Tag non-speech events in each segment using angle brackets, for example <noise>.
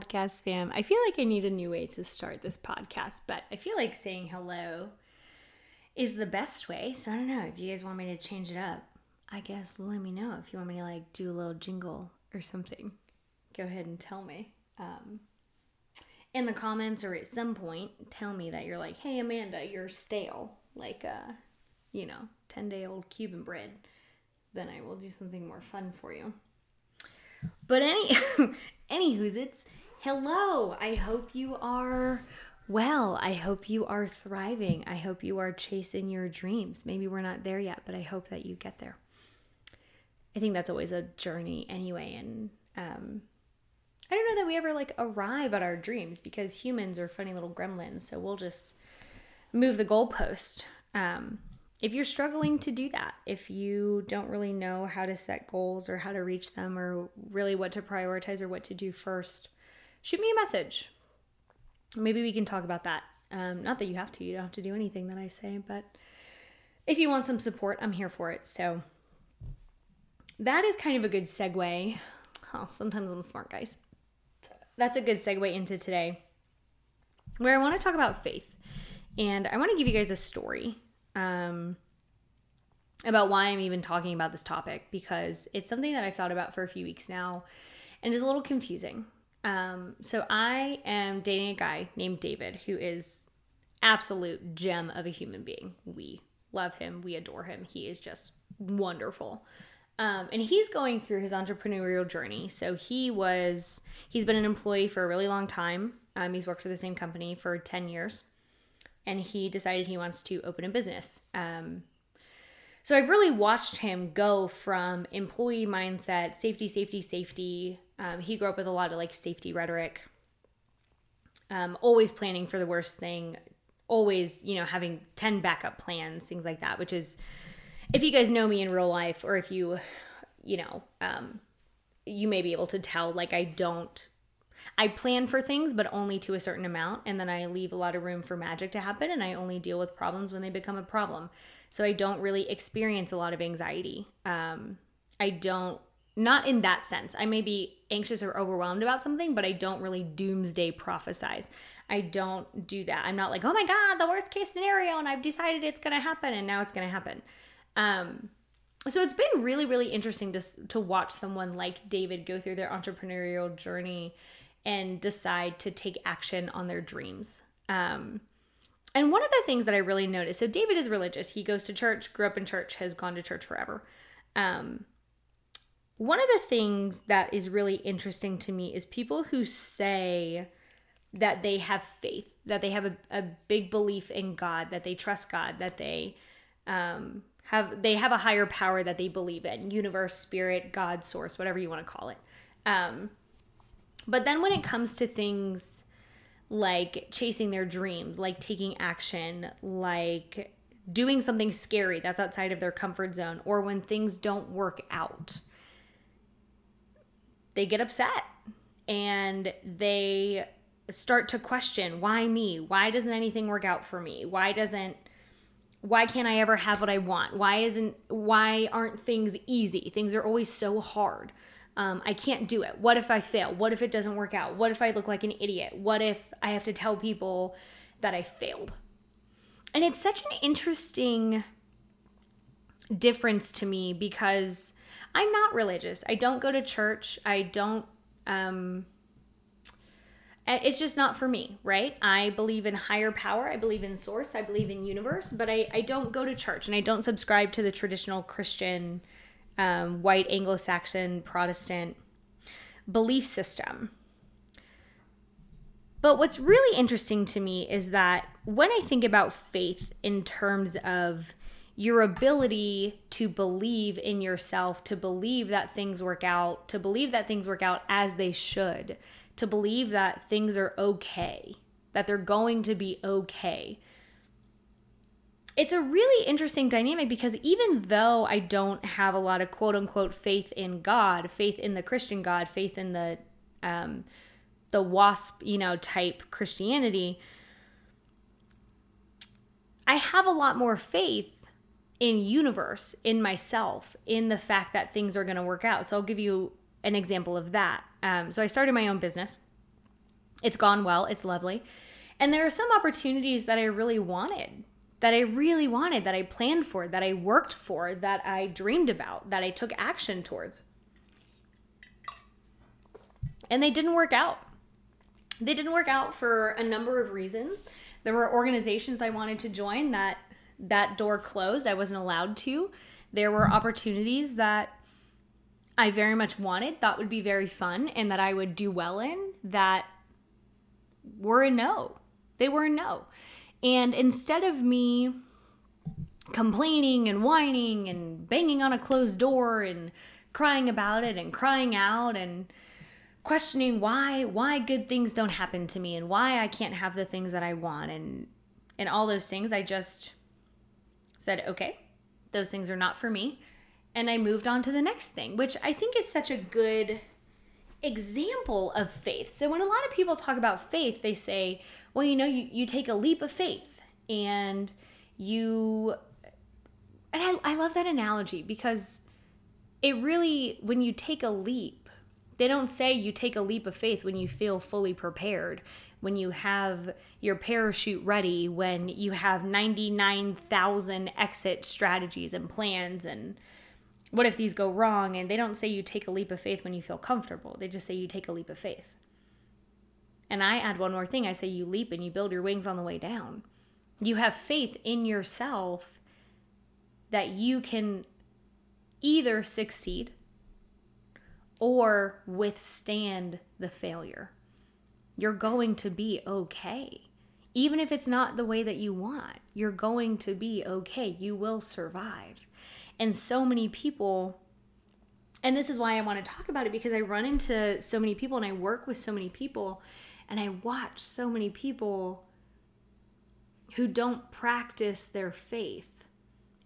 Podcast fam. I feel like I need a new way to start this podcast, but I feel like saying hello is the best way. So I don't know if you guys want me to change it up. I guess let me know if you want me to like do a little jingle or something. Go ahead and tell me. Um, in the comments or at some point, tell me that you're like, hey, Amanda, you're stale. Like, uh, you know, 10 day old Cuban bread. Then I will do something more fun for you. But any <laughs> anywho's it's hello. I hope you are well. I hope you are thriving. I hope you are chasing your dreams. Maybe we're not there yet, but I hope that you get there. I think that's always a journey anyway and um I don't know that we ever like arrive at our dreams because humans are funny little gremlins, so we'll just move the goalpost. Um if you're struggling to do that, if you don't really know how to set goals or how to reach them or really what to prioritize or what to do first, shoot me a message. Maybe we can talk about that. Um, not that you have to, you don't have to do anything that I say, but if you want some support, I'm here for it. So that is kind of a good segue. Oh, sometimes I'm smart, guys. That's a good segue into today, where I want to talk about faith. And I want to give you guys a story um, about why I'm even talking about this topic because it's something that I've thought about for a few weeks now and is a little confusing. Um, so I am dating a guy named David who is absolute gem of a human being. We love him, we adore him. He is just wonderful. Um, and he's going through his entrepreneurial journey. So he was, he's been an employee for a really long time. Um, he's worked for the same company for 10 years and he decided he wants to open a business. Um, so I've really watched him go from employee mindset, safety, safety, safety. Um, he grew up with a lot of like safety rhetoric, um, always planning for the worst thing, always, you know, having 10 backup plans, things like that, which is, if you guys know me in real life or if you, you know, um, you may be able to tell, like, I don't I plan for things, but only to a certain amount. And then I leave a lot of room for magic to happen. And I only deal with problems when they become a problem. So I don't really experience a lot of anxiety. Um, I don't, not in that sense. I may be anxious or overwhelmed about something, but I don't really doomsday prophesize. I don't do that. I'm not like, oh my God, the worst case scenario. And I've decided it's going to happen and now it's going to happen. Um, so it's been really really interesting to to watch someone like David go through their entrepreneurial journey and decide to take action on their dreams. Um, and one of the things that I really noticed so, David is religious. He goes to church, grew up in church, has gone to church forever. Um, one of the things that is really interesting to me is people who say that they have faith, that they have a, a big belief in God, that they trust God, that they um, have they have a higher power that they believe in, universe, spirit, God, source, whatever you want to call it. Um, but then when it comes to things like chasing their dreams, like taking action, like doing something scary that's outside of their comfort zone, or when things don't work out, they get upset and they start to question why me? Why doesn't anything work out for me? Why doesn't why can't I ever have what I want? Why isn't why aren't things easy? Things are always so hard um, I can't do it. What if I fail? What if it doesn't work out? What if I look like an idiot? What if I have to tell people that I failed? And it's such an interesting difference to me because I'm not religious. I don't go to church. I don't, um, it's just not for me, right? I believe in higher power. I believe in source. I believe in universe, but I, I don't go to church and I don't subscribe to the traditional Christian um, white Anglo Saxon Protestant belief system. But what's really interesting to me is that when I think about faith in terms of your ability to believe in yourself, to believe that things work out, to believe that things work out as they should, to believe that things are okay, that they're going to be okay. It's a really interesting dynamic because even though I don't have a lot of quote unquote faith in God, faith in the Christian God, faith in the um, the wasp, you know, type Christianity, I have a lot more faith in universe, in myself, in the fact that things are going to work out. So I'll give you an example of that. Um, so I started my own business. It's gone well. It's lovely. And there are some opportunities that I really wanted, that I really wanted, that I planned for, that I worked for, that I dreamed about, that I took action towards. And they didn't work out. They didn't work out for a number of reasons. There were organizations I wanted to join that that door closed. I wasn't allowed to. There were opportunities that I very much wanted, thought would be very fun, and that I would do well in that were a no. They were a no. And instead of me complaining and whining and banging on a closed door and crying about it and crying out and questioning why why good things don't happen to me and why I can't have the things that I want and and all those things I just said, okay, those things are not for me. And I moved on to the next thing, which I think is such a good example of faith. So when a lot of people talk about faith, they say, well, you know, you, you take a leap of faith and you. And I, I love that analogy because it really, when you take a leap, they don't say you take a leap of faith when you feel fully prepared when you have your parachute ready, when you have 99,000 exit strategies and plans and what if these go wrong and they don't say you take a leap of faith when you feel comfortable. They just say you take a leap of faith. And I add one more thing. I say you leap and you build your wings on the way down. You have faith in yourself that you can either succeed or withstand the failure you're going to be okay. Even if it's not the way that you want, you're going to be okay. You will survive. And so many people, and this is why I want to talk about it because I run into so many people and I work with so many people and I watch so many people who don't practice their faith.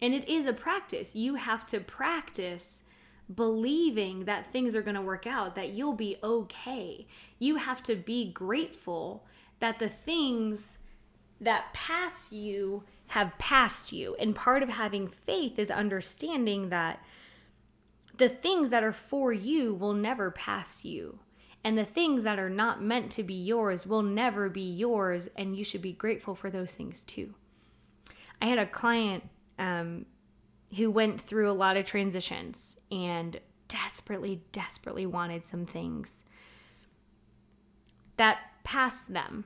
And it is a practice. You have to practice believing that things are going to work out, that you'll be okay. You have to be grateful that the things that pass you have passed you. And part of having faith is understanding that the things that are for you will never pass you. And the things that are not meant to be yours will never be yours. And you should be grateful for those things too. I had a client um, who went through a lot of transitions and desperately, desperately wanted some things that passed them,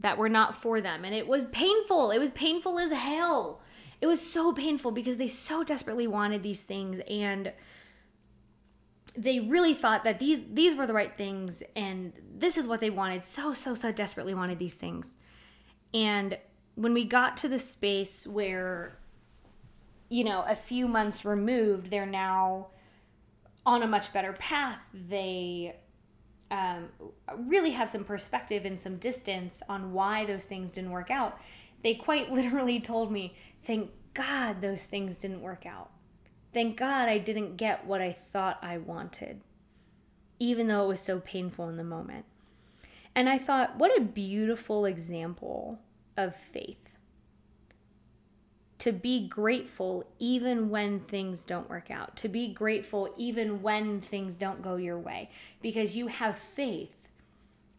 that were not for them. And it was painful. It was painful as hell. It was so painful because they so desperately wanted these things and they really thought that these these were the right things and this is what they wanted so so so desperately wanted these things and when we got to the space where you know, a few months removed, they're now on a much better path. They um, really have some perspective and some distance on why those things didn't work out. They quite <laughs> literally told me, Thank God those things didn't work out. Thank God I didn't get what I thought I wanted, even though it was so painful in the moment. And I thought, what a beautiful example of faith to be grateful even when things don't work out, to be grateful even when things don't go your way, because you have faith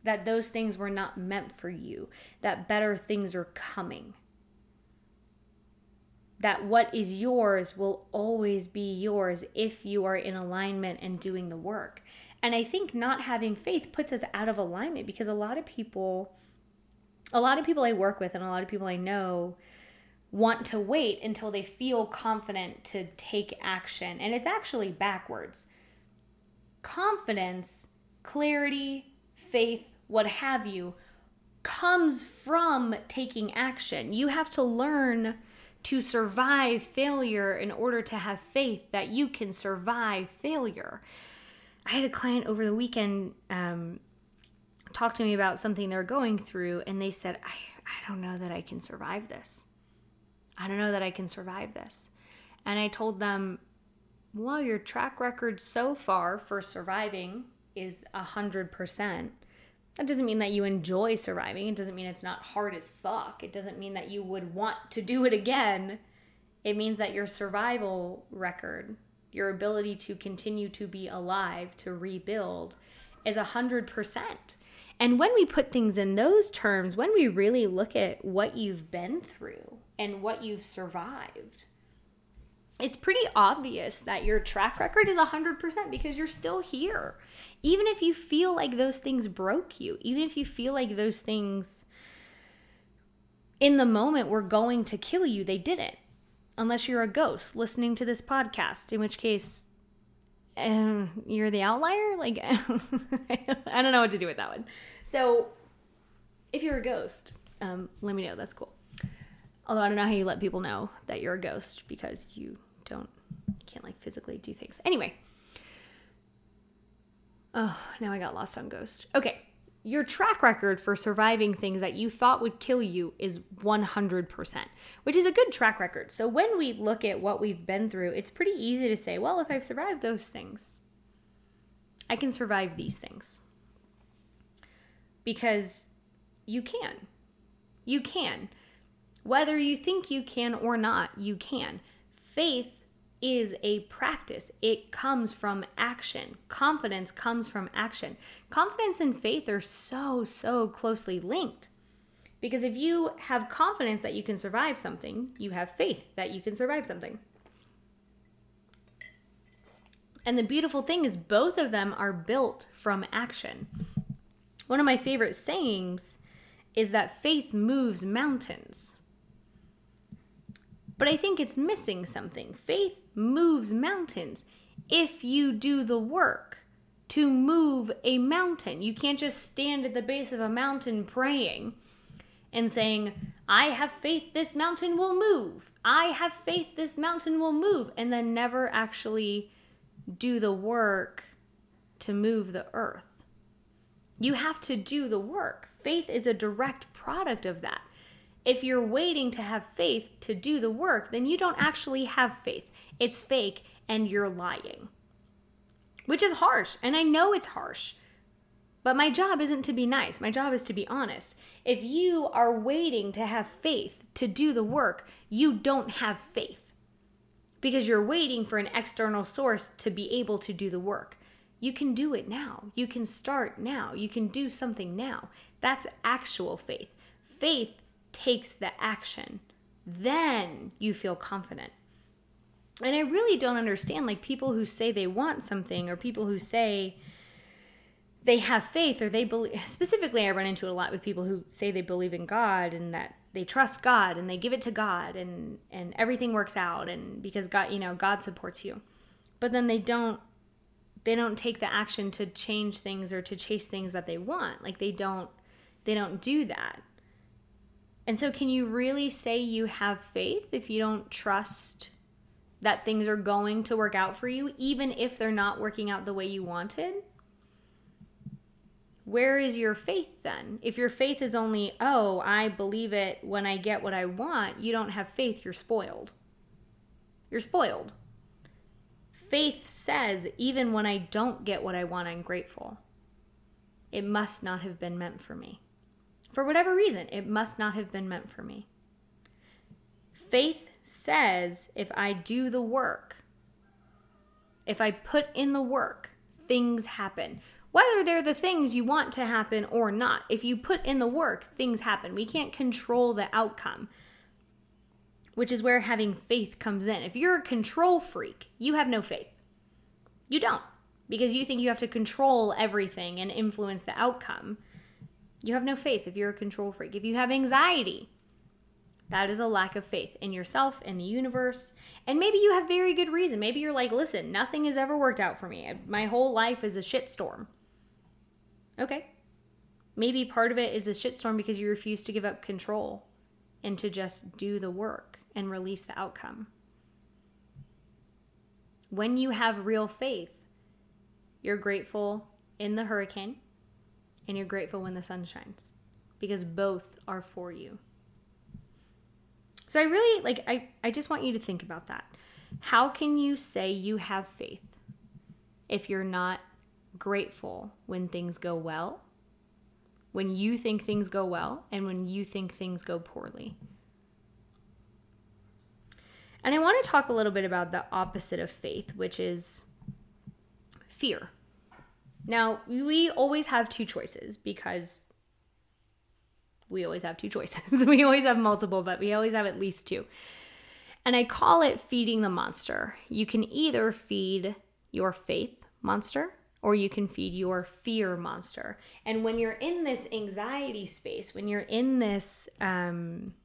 that those things were not meant for you, that better things are coming. That what is yours will always be yours if you are in alignment and doing the work. And I think not having faith puts us out of alignment because a lot of people, a lot of people I work with and a lot of people I know, want to wait until they feel confident to take action. And it's actually backwards. Confidence, clarity, faith, what have you, comes from taking action. You have to learn to survive failure in order to have faith that you can survive failure. I had a client over the weekend um, talk to me about something they're going through, and they said, I, I don't know that I can survive this. I don't know that I can survive this. And I told them, well, your track record so far for surviving is a hundred percent. That doesn't mean that you enjoy surviving. It doesn't mean it's not hard as fuck. It doesn't mean that you would want to do it again. It means that your survival record, your ability to continue to be alive, to rebuild, is a hundred percent. And when we put things in those terms, when we really look at what you've been through and what you've survived, it's pretty obvious that your track record is 100% because you're still here. Even if you feel like those things broke you, even if you feel like those things in the moment were going to kill you, they didn't. Unless you're a ghost listening to this podcast, in which case um, you're the outlier. Like, <laughs> I don't know what to do with that one. So, if you're a ghost, um, let me know. That's cool. Although I don't know how you let people know that you're a ghost because you don't can't like physically do things. Anyway. Oh, now I got lost on ghost. Okay. Your track record for surviving things that you thought would kill you is 100%, which is a good track record. So when we look at what we've been through, it's pretty easy to say, well, if I've survived those things, I can survive these things. Because you can. You can. Whether you think you can or not, you can. Faith is a practice. It comes from action. Confidence comes from action. Confidence and faith are so, so closely linked. Because if you have confidence that you can survive something, you have faith that you can survive something. And the beautiful thing is, both of them are built from action. One of my favorite sayings is that faith moves mountains. But I think it's missing something. Faith moves mountains if you do the work to move a mountain. You can't just stand at the base of a mountain praying and saying, I have faith this mountain will move. I have faith this mountain will move, and then never actually do the work to move the earth. You have to do the work. Faith is a direct product of that. If you're waiting to have faith to do the work, then you don't actually have faith. It's fake and you're lying. Which is harsh, and I know it's harsh. But my job isn't to be nice. My job is to be honest. If you are waiting to have faith to do the work, you don't have faith because you're waiting for an external source to be able to do the work. You can do it now. You can start now. You can do something now. That's actual faith. Faith takes the action. Then you feel confident. And I really don't understand like people who say they want something or people who say they have faith or they believe specifically I run into it a lot with people who say they believe in God and that they trust God and they give it to God and and everything works out and because God, you know, God supports you. But then they don't they don't take the action to change things or to chase things that they want. Like they don't they don't do that. And so can you really say you have faith if you don't trust that things are going to work out for you, even if they're not working out the way you wanted? Where is your faith then? If your faith is only, oh, I believe it when I get what I want, you don't have faith, you're spoiled. You're spoiled. Faith says, even when I don't get what I want, I'm grateful. It must not have been meant for me. For whatever reason, it must not have been meant for me. Faith says if I do the work, if I put in the work, things happen. Whether they're the things you want to happen or not, if you put in the work, things happen. We can't control the outcome, which is where having faith comes in. If you're a control freak, you have no faith. You don't, because you think you have to control everything and influence the outcome. You have no faith if you're a control freak. If you have anxiety, that is a lack of faith in yourself, in the universe. And maybe you have very good reason. Maybe you're like, listen, nothing has ever worked out for me. My whole life is a shitstorm. Okay. Maybe part of it is a shitstorm because you refuse to give up control and to just do the work and release the outcome. When you have real faith, you're grateful in the hurricane and you're grateful when the sun shines because both are for you. So I really like I I just want you to think about that. How can you say you have faith if you're not grateful when things go well? When you think things go well and when you think things go poorly? And I want to talk a little bit about the opposite of faith, which is fear. Now, we always have two choices because we always have two choices. <laughs> we always have multiple, but we always have at least two. And I call it feeding the monster. You can either feed your faith monster or you can feed your fear monster. And when you're in this anxiety space, when you're in this, um,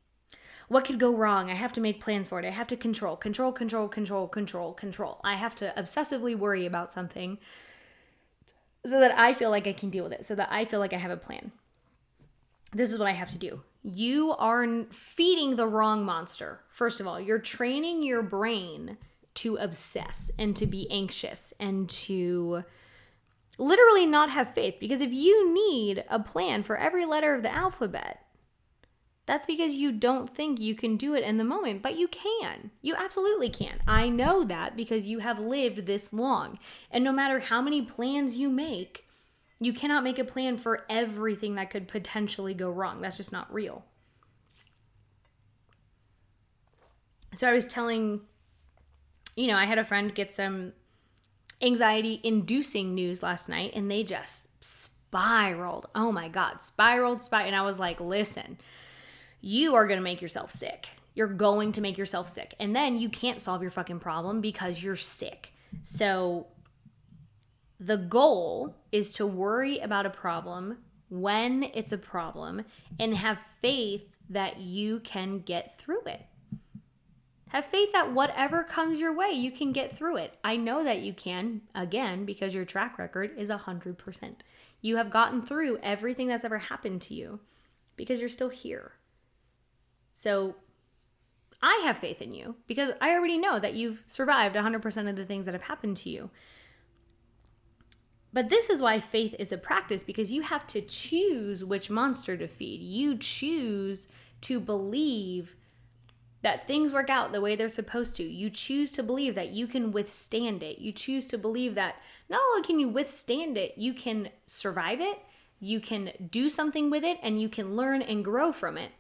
what could go wrong? I have to make plans for it. I have to control, control, control, control, control, control. I have to obsessively worry about something so that I feel like I can deal with it, so that I feel like I have a plan. This is what I have to do. You are feeding the wrong monster. First of all, you're training your brain to obsess and to be anxious and to literally not have faith. Because if you need a plan for every letter of the alphabet, that's because you don't think you can do it in the moment, but you can. You absolutely can. I know that because you have lived this long. And no matter how many plans you make, you cannot make a plan for everything that could potentially go wrong. That's just not real. So I was telling, you know, I had a friend get some anxiety inducing news last night and they just spiraled. Oh my God, spiraled, spiraled. And I was like, listen, you are going to make yourself sick. You're going to make yourself sick. And then you can't solve your fucking problem because you're sick. So the goal is to worry about a problem when it's a problem and have faith that you can get through it. Have faith that whatever comes your way, you can get through it. I know that you can, again, because your track record is 100%. You have gotten through everything that's ever happened to you because you're still here. So I have faith in you because I already know that you've survived 100% of the things that have happened to you. But this is why faith is a practice because you have to choose which monster to feed. You choose to believe that things work out the way they're supposed to. You choose to believe that you can withstand it. You choose to believe that not only can you withstand it, you can survive it, you can do something with it, and you can learn and grow from it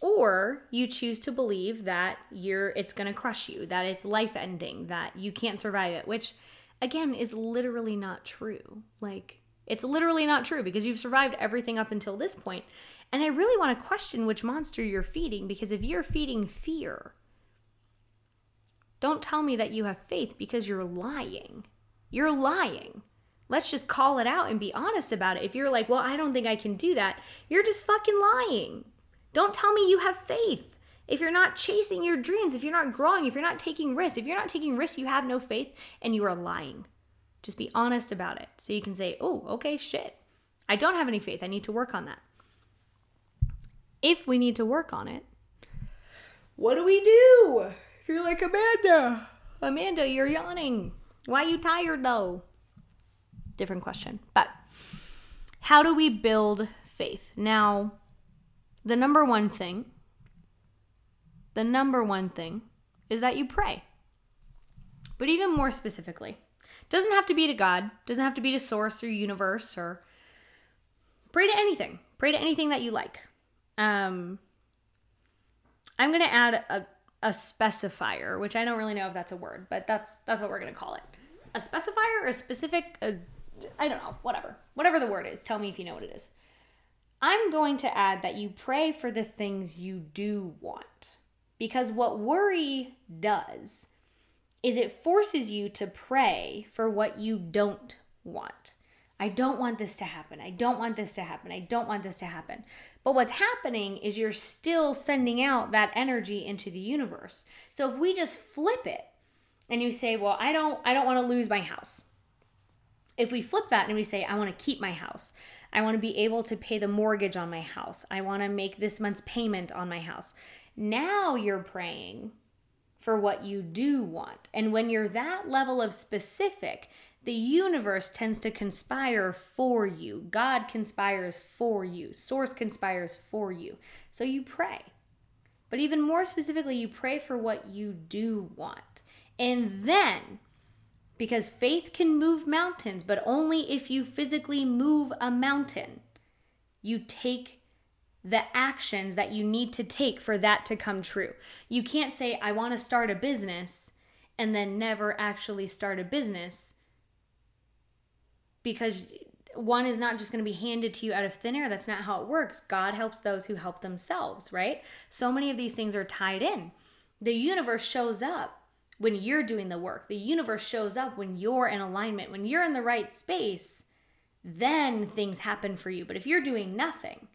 or you choose to believe that you're it's going to crush you that it's life ending that you can't survive it which again is literally not true. Like it's literally not true because you've survived everything up until this point. And i really want to question which monster you're feeding because if you're feeding fear don't tell me that you have faith because you're lying. You're lying. Let's just call it out and be honest about it. If you're like well i don't think i can do that you're just fucking lying don't tell me you have faith. If you're not chasing your dreams, if you're not growing, if you're not taking risks, if you're not taking risks, you have no faith and you are lying. Just be honest about it. So you can say, oh, okay, shit. I don't have any faith. I need to work on that. If we need to work on it, what do we do? If you're like Amanda, Amanda, you're yawning. Why are you tired though? Different question. But how do we build faith? Now, the number one thing, the number one thing is that you pray. But even more specifically, doesn't have to be to God, doesn't have to be to source or universe or pray to anything. Pray to anything that you like. Um, I'm gonna add a, a specifier, which I don't really know if that's a word, but that's that's what we're gonna call it. A specifier or a specific, I don't know, whatever, whatever the word is. Tell me if you know what it is. I'm going to add that you pray for the things you do want. Because what worry does is it forces you to pray for what you don't want. I don't want this to happen. I don't want this to happen. I don't want this to happen. But what's happening is you're still sending out that energy into the universe. So if we just flip it and you say, "Well, I don't I don't want to lose my house." If we flip that and we say, "I want to keep my house." I want to be able to pay the mortgage on my house. I want to make this month's payment on my house. Now you're praying for what you do want. And when you're that level of specific, the universe tends to conspire for you. God conspires for you. Source conspires for you. So you pray. But even more specifically, you pray for what you do want. And then, because faith can move mountains, but only if you physically move a mountain, you take the actions that you need to take for that to come true. You can't say, I want to start a business and then never actually start a business because one is not just going to be handed to you out of thin air. That's not how it works. God helps those who help themselves, right? So many of these things are tied in. The universe shows up when you're doing the work, the universe shows up when you're in alignment, when you're in the right space. Then things happen for you. But if you're doing nothing,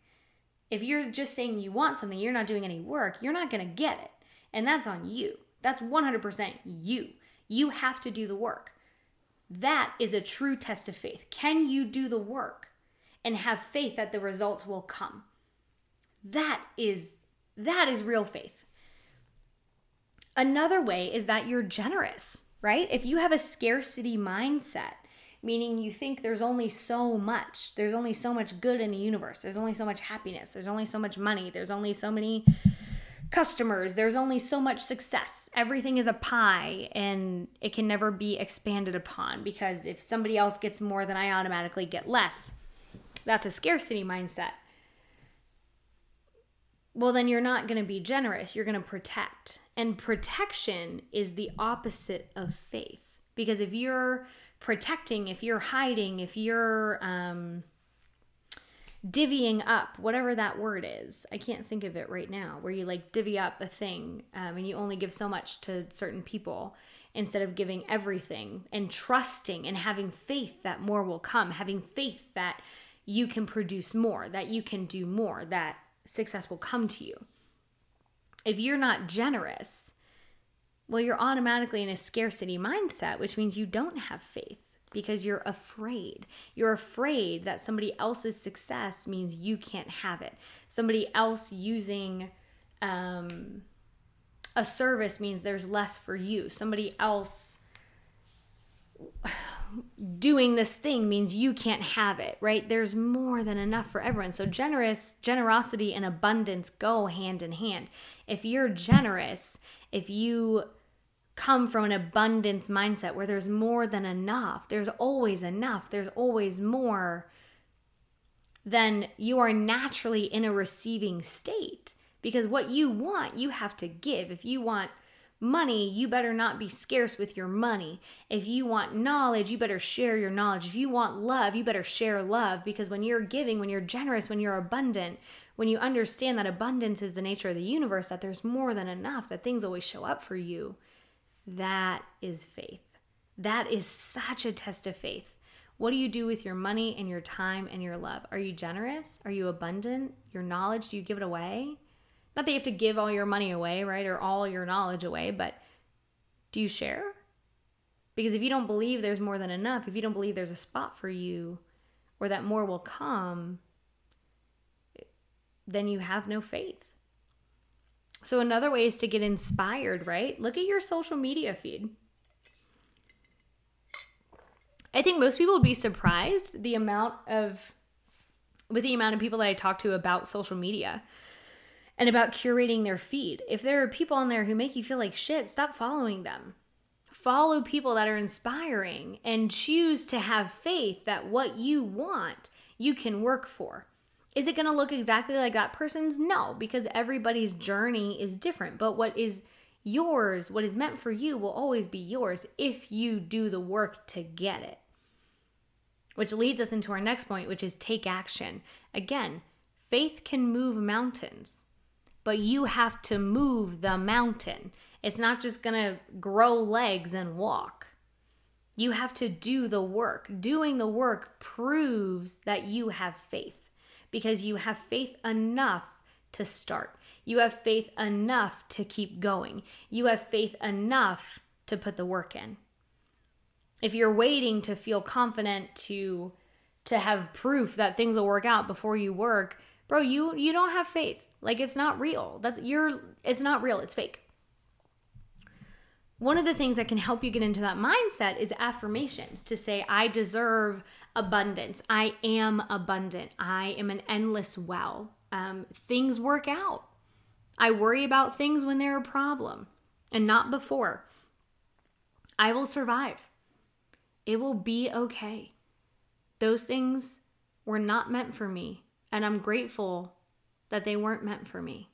if you're just saying you want something, you're not doing any work, you're not going to get it. And that's on you. That's 100% you. You have to do the work. That is a true test of faith. Can you do the work and have faith that the results will come? That is that is real faith. Another way is that you're generous, right? If you have a scarcity mindset, meaning you think there's only so much, there's only so much good in the universe, there's only so much happiness, there's only so much money, there's only so many customers, there's only so much success. Everything is a pie and it can never be expanded upon because if somebody else gets more, then I automatically get less. That's a scarcity mindset. Well, then you're not going to be generous, you're going to protect. And protection is the opposite of faith because if you're protecting, if you're hiding, if you're um, divvying up, whatever that word is, I can't think of it right now, where you like divvy up a thing um, and you only give so much to certain people instead of giving everything and trusting and having faith that more will come, having faith that you can produce more, that you can do more, that success will come to you. If you're not generous, well, you're automatically in a scarcity mindset, which means you don't have faith because you're afraid. You're afraid that somebody else's success means you can't have it. Somebody else using um, a service means there's less for you. Somebody else doing this thing means you can't have it, right? There's more than enough for everyone. So generous, generosity and abundance go hand in hand. If you're generous, if you come from an abundance mindset where there's more than enough, there's always enough, there's always more, then you are naturally in a receiving state. Because what you want, you have to give. If you want money, you better not be scarce with your money. If you want knowledge, you better share your knowledge. If you want love, you better share love because when you're giving, when you're generous, when you're abundant, when you understand that abundance is the nature of the universe, that there's more than enough, that things always show up for you, that is faith. That is such a test of faith. What do you do with your money and your time and your love? Are you generous? Are you abundant? Your knowledge, do you give it away? Not that you have to give all your money away, right? Or all your knowledge away, but do you share? Because if you don't believe there's more than enough, if you don't believe there's a spot for you or that more will come, then you have no faith. So, another way is to get inspired, right? Look at your social media feed. I think most people would be surprised the amount of, with the amount of people that I talk to about social media and about curating their feed. If there are people on there who make you feel like shit, stop following them. Follow people that are inspiring and choose to have faith that what you want, you can work for. Is it going to look exactly like that person's? No, because everybody's journey is different. But what is yours, what is meant for you, will always be yours if you do the work to get it. Which leads us into our next point, which is take action. Again, faith can move mountains, but you have to move the mountain. It's not just going to grow legs and walk. You have to do the work. Doing the work proves that you have faith because you have faith enough to start. You have faith enough to keep going. You have faith enough to put the work in. If you're waiting to feel confident to to have proof that things will work out before you work, bro, you you don't have faith. Like it's not real. That's you're it's not real, it's fake. One of the things that can help you get into that mindset is affirmations to say, I deserve abundance. I am abundant. I am an endless well. Um, things work out. I worry about things when they're a problem and not before. I will survive. It will be okay. Those things were not meant for me, and I'm grateful that they weren't meant for me.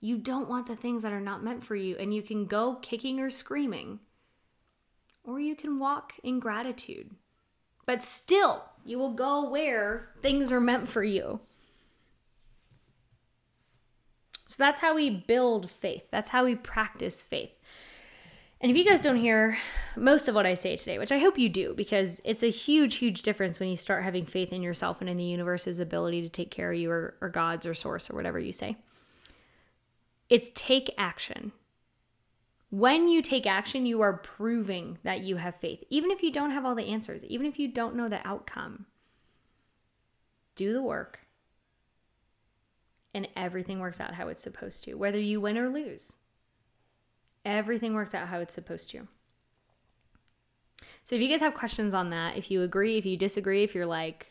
You don't want the things that are not meant for you, and you can go kicking or screaming, or you can walk in gratitude. But still, you will go where things are meant for you. So that's how we build faith. That's how we practice faith. And if you guys don't hear most of what I say today, which I hope you do, because it's a huge, huge difference when you start having faith in yourself and in the universe's ability to take care of you or, or God's or source or whatever you say. It's take action. When you take action, you are proving that you have faith, even if you don't have all the answers, even if you don't know the outcome. Do the work, and everything works out how it's supposed to, whether you win or lose. Everything works out how it's supposed to. So if you guys have questions on that, if you agree, if you disagree, if you're like,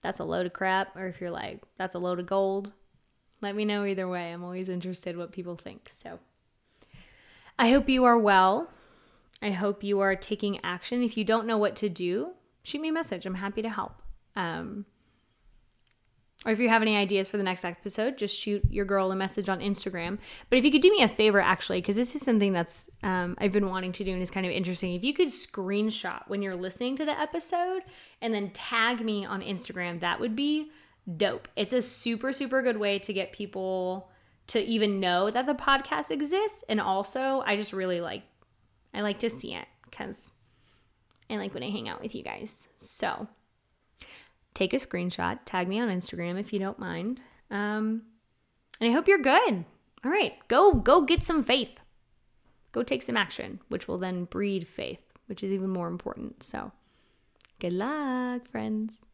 that's a load of crap, or if you're like, that's a load of gold, let me know either way. I'm always interested what people think. So I hope you are well. I hope you are taking action. If you don't know what to do, shoot me a message. I'm happy to help. Um, or if you have any ideas for the next episode, just shoot your girl a message on Instagram. But if you could do me a favor, actually, because this is something that's um, I've been wanting to do and is kind of interesting. If you could screenshot when you're listening to the episode and then tag me on Instagram, that would be dope. It's a super, super good way to get people to even know that the podcast exists. And also, I just really like, I like to see it because I like when I hang out with you guys. So take a screenshot, tag me on Instagram if you don't mind. Um, and I hope you're good. All right, go go get some faith. Go take some action, which will then breed faith, which is even more important. So, good luck, friends.